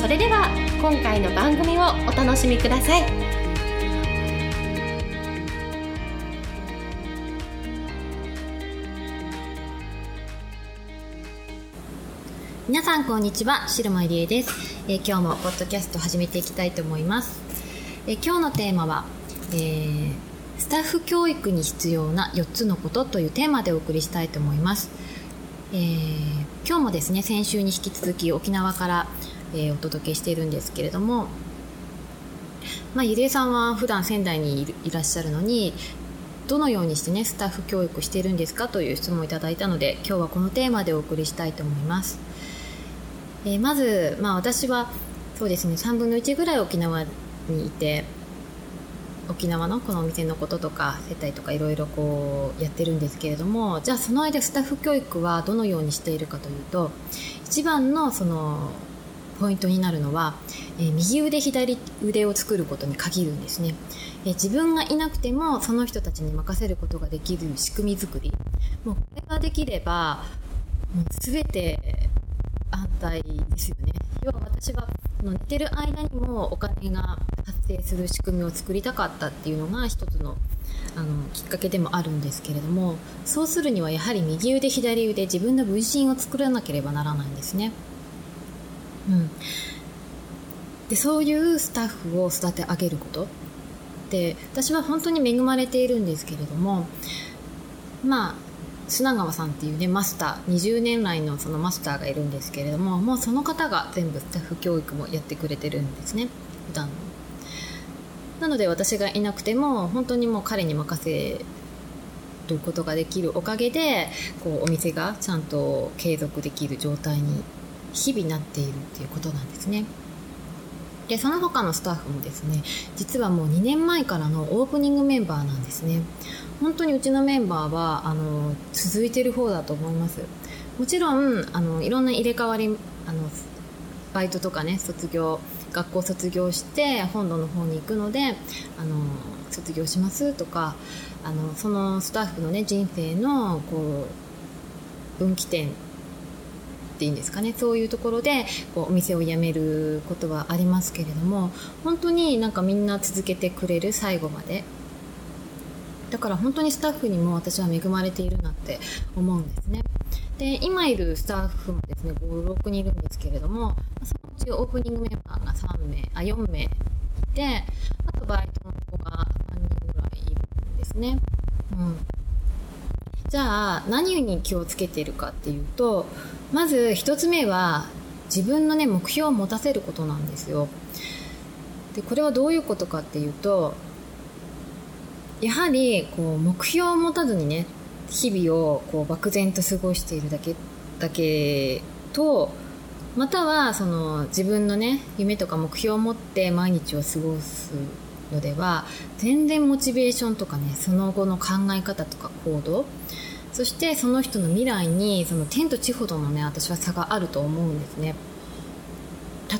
それでは今回の番組をお楽しみください。皆さんこんにちは白間理恵です、えー、今日もポッドキャスト始めていきたいと思います、えー、今日のテーマは、えー、スタッフ教育に必要な4つのことというテーマでお送りしたいと思います。えー、今日もですね先週に引き続き沖縄から、えー、お届けしているんですけれども、まあ、ゆりえさんは普段仙台にいらっしゃるのにどのようにしてねスタッフ教育しているんですかという質問をいただいたので今日はこのテーマでお送りしたいと思います、えー、まず、まあ、私はそうですね3分の1ぐらい沖縄にいて沖縄のこのお店のこととか接待とかいろいろこうやってるんですけれどもじゃあその間スタッフ教育はどのようにしているかというと一番のそのポイントになるのは、えー、右腕左腕を作ることに限るんですね、えー、自分がいなくてもその人たちに任せることができる仕組み作り。もうこれができればもう全て安泰ですよね。要は私は寝てる間にもお金が発生する仕組みを作りたかったっていうのが一つのあのきっかけでもあるんですけれどもそうするにはやはり右腕左腕自分の分身を作らなければならないんですね。うん、でそういうスタッフを育て上げること。で私は本当に恵まれているんですけれどもまあ砂川さんっていうねマスター20年来のそのマスターがいるんですけれどももうその方が全部スタッフ教育もやってくれてるんですね普段。なので私がいなくても本当にもう彼に任せることができるおかげでこうお店がちゃんと継続できる状態に日々なっているっていうことなんですね。でその他のスタッフもですね実はもう2年前からのオープニングメンバーなんですね。本当にうちのメンバーはあの続いてる方だと思います。もちろんあのいろんな入れ替わりあのバイトとかね卒業学校卒業して本土の方に行くのであの卒業しますとかあのそのスタッフのね人生のこう分岐点っていいんですかね？そういうところでこうお店を辞めることはありますけれども本当になんかみんな続けてくれる最後まで。だから本当にスタッフにも私は恵まれているなって思うんですね。で今いるスタッフもですね56人いるんですけれどもそのうちオープニングメンバーが3名あ4名いてあとバイトの子が3人ぐらいいるんですね、うん、じゃあ何に気をつけているかっていうとまず1つ目は自分のね目標を持たせることなんですよ。でこれはどういうことかっていうとやはりこう目標を持たずにね日々をこう漠然と過ごしているだけだけとまたはその自分のね夢とか目標を持って毎日を過ごすのでは全然モチベーションとかねその後の考え方とか行動そしてその人の未来にその天と地ほどのね私は差があると思うんですね。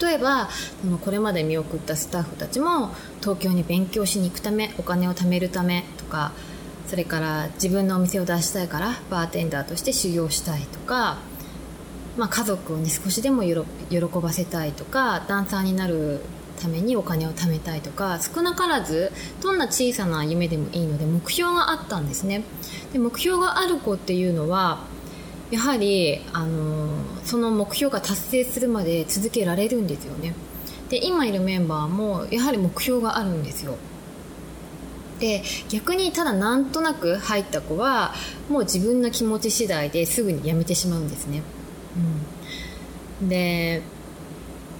例えばそのこれまで見送ったスタッフたちも東京に勉強しに行くためお金を貯めるためとかそれから自分のお店を出したいからバーテンダーとして修行したいとか、まあ、家族を、ね、少しでも喜ばせたいとかダンサーになるためにお金を貯めたいとか少なからずどんな小さな夢でもいいので目標があったんですね。で目標がある子っていうのはやはりあのその目標が達成するまで続けられるんですよね。で今いるメンバーもやはり目標があるんですよ。で逆にただなんとなく入った子はもう自分の気持ち次第ですぐに辞めてしまうんですね、うん、で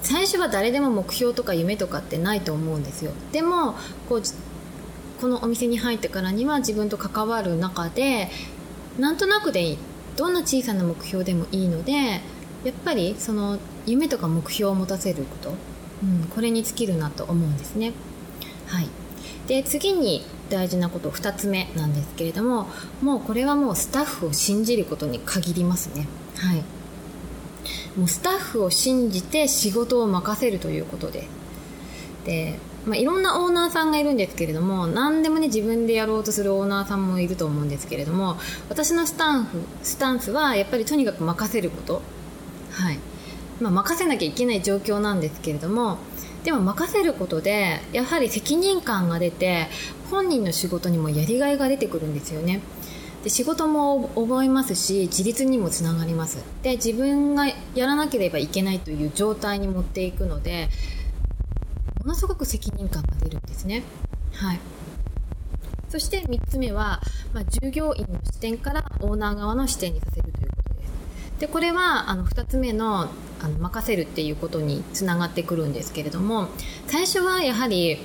最初は誰でも目標とか夢とかってないと思うんですよ。でもこうこのお店に入ってからには自分と関わる中でなんとなくでいい。どんな小さな目標でもいいのでやっぱりその夢とか目標を持たせること、うん、これに尽きるなと思うんですね。はい、で次に大事なこと2つ目なんですけれどももうこれはもうスタッフを信じることに限りますね。はい。もうスタッフを信じて仕事を任せるということで。で、まあ、いろんなオーナーさんがいるんですけれども何でもね自分でやろうとするオーナーさんもいると思うんですけれども私のスタンフスタンスはやっぱりとにかく任せること。はい。まあ、任せなきゃいけない状況なんですけれどもでも任せることでやはり責任感が出て本人の仕事にもやりがいが出てくるんですよね。で仕事も覚えますし自立にもつながります。で自分がやらなければいけないという状態に持っていくのでものすごく責任感が出るんですね。はい。そして3つ目は、まあ、従業員の視点からオーナー側の視点にさせるということです。でこれはあの2つ目のあの任せるっていうことにつながってくるんですけれども最初はやはり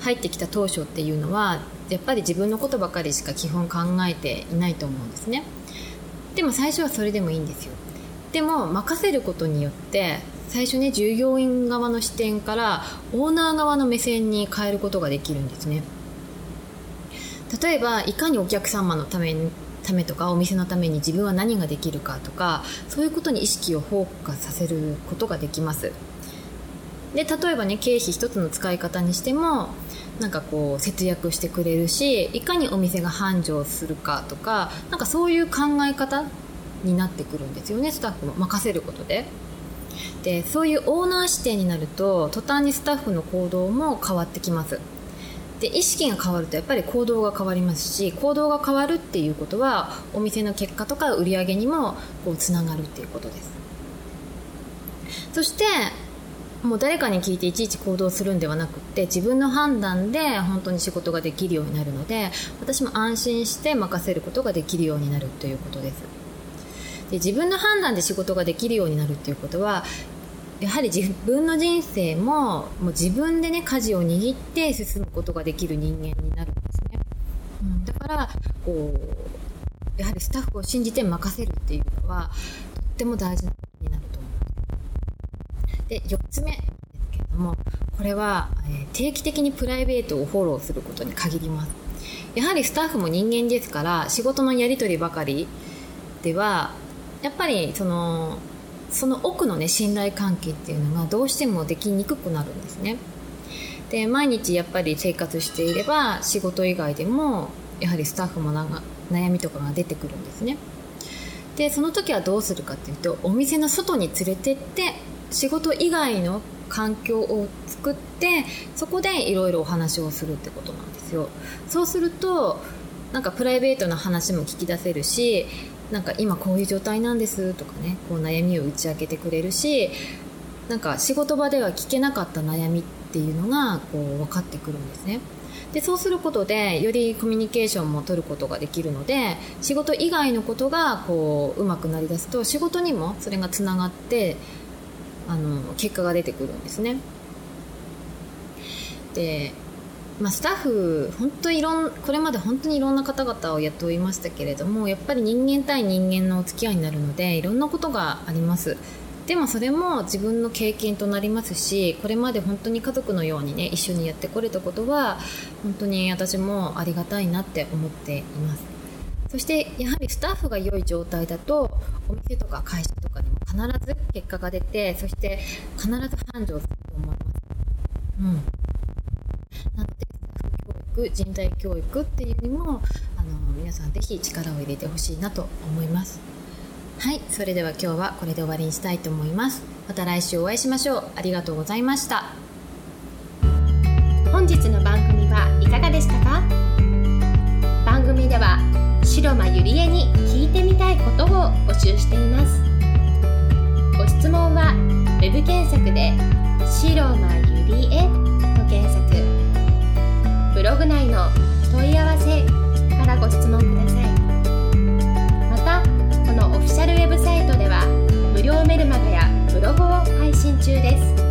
入ってきた当初っていうのはやっぱり自分のことばかりしか基本考えていないと思うんですね。でも最初はそれでもいいんですよ。でも任せることによって最初ね従業員側の視点からオーナー側の目線に変えることができるんですね。例えばいかにお客様のためためとかお店のために自分は何ができるかとかそういうことに意識をフォーカスさせることができます。で例えばね経費一つの使い方にしてもなんかこう節約してくれるしいかにお店が繁盛するかとかなんかそういう考え方になってくるんですよねスタッフも任せることで。でそういうオーナー視点になると途端にスタッフの行動も変わってきますで意識が変わるとやっぱり行動が変わりますし行動が変わるっていうことはお店の結果とか売り上げにもこうつながるっていうことですそしてもう誰かに聞いていちいち行動するんではなくって自分の判断で本当に仕事ができるようになるので私も安心して任せることができるようになるということです。で自分の判断で仕事ができるようになるっていうことはやはり自分の人生ももう自分でね舵を握って進むことができる人間になるんですね、うん、だからこうやはりスタッフを信じて任せるっていうのはとっても大事なで4つ目ですけれどもこれは、え定期的にプライベートをフォローすることに限ります。やはりスタッフも人間ですから仕事のやり取りばかりではやっぱりそのその奥のね信頼関係っていうのがどうしてもできにくくなるんですね。で毎日やっぱり生活していれば仕事以外でもやはりスタッフも悩みとかが出てくるんですね。でその時はどうするかっていうとお店の外に連れてって仕事以外の環境を作ってそこでいろいろお話をするってことなんですよ。そうするとなんかプライベートな話も聞き出せるしなんか今こういう状態なんですとかねこう悩みを打ち明けてくれるしなんか仕事場では聞けなかった悩みっていうのがこう分かってくるんですね。でそうすることでよりコミュニケーションも取ることができるので仕事以外のことがこううまくなりだすと仕事にもそれがつながってあの結果が出てくるんですね。で、まあ、スタッフ本当いろんこれまで本当にいろんな方々を雇いましたけれどもやっぱり人間対人間のお付き合いになるのでいろんなことがあります。でもそれも自分の経験となりますしこれまで本当に家族のようにね一緒にやってこれたことは本当に私もありがたいなって思っています。そしてやはりスタッフが良い状態だとお店とか会社とかにも必ず結果が出てそして必ず繁盛すると思います。うん、なので教育人材教育っていうにもあの皆さんぜひ力を入れてほしいなと思います。はい、それでは今日はこれで終わりにしたいと思います。また来週お会いしましょう。ありがとうございました。本日の番組はいかがでしたか？番組では白間ゆりえに聞いてみたいことを募集しています質問は web 検索で「白間ゆりえ」と検索。ブログ内の問い合わせからご質問ください。またこのオフィシャルウェブサイトでは無料メルマガやブログを配信中です。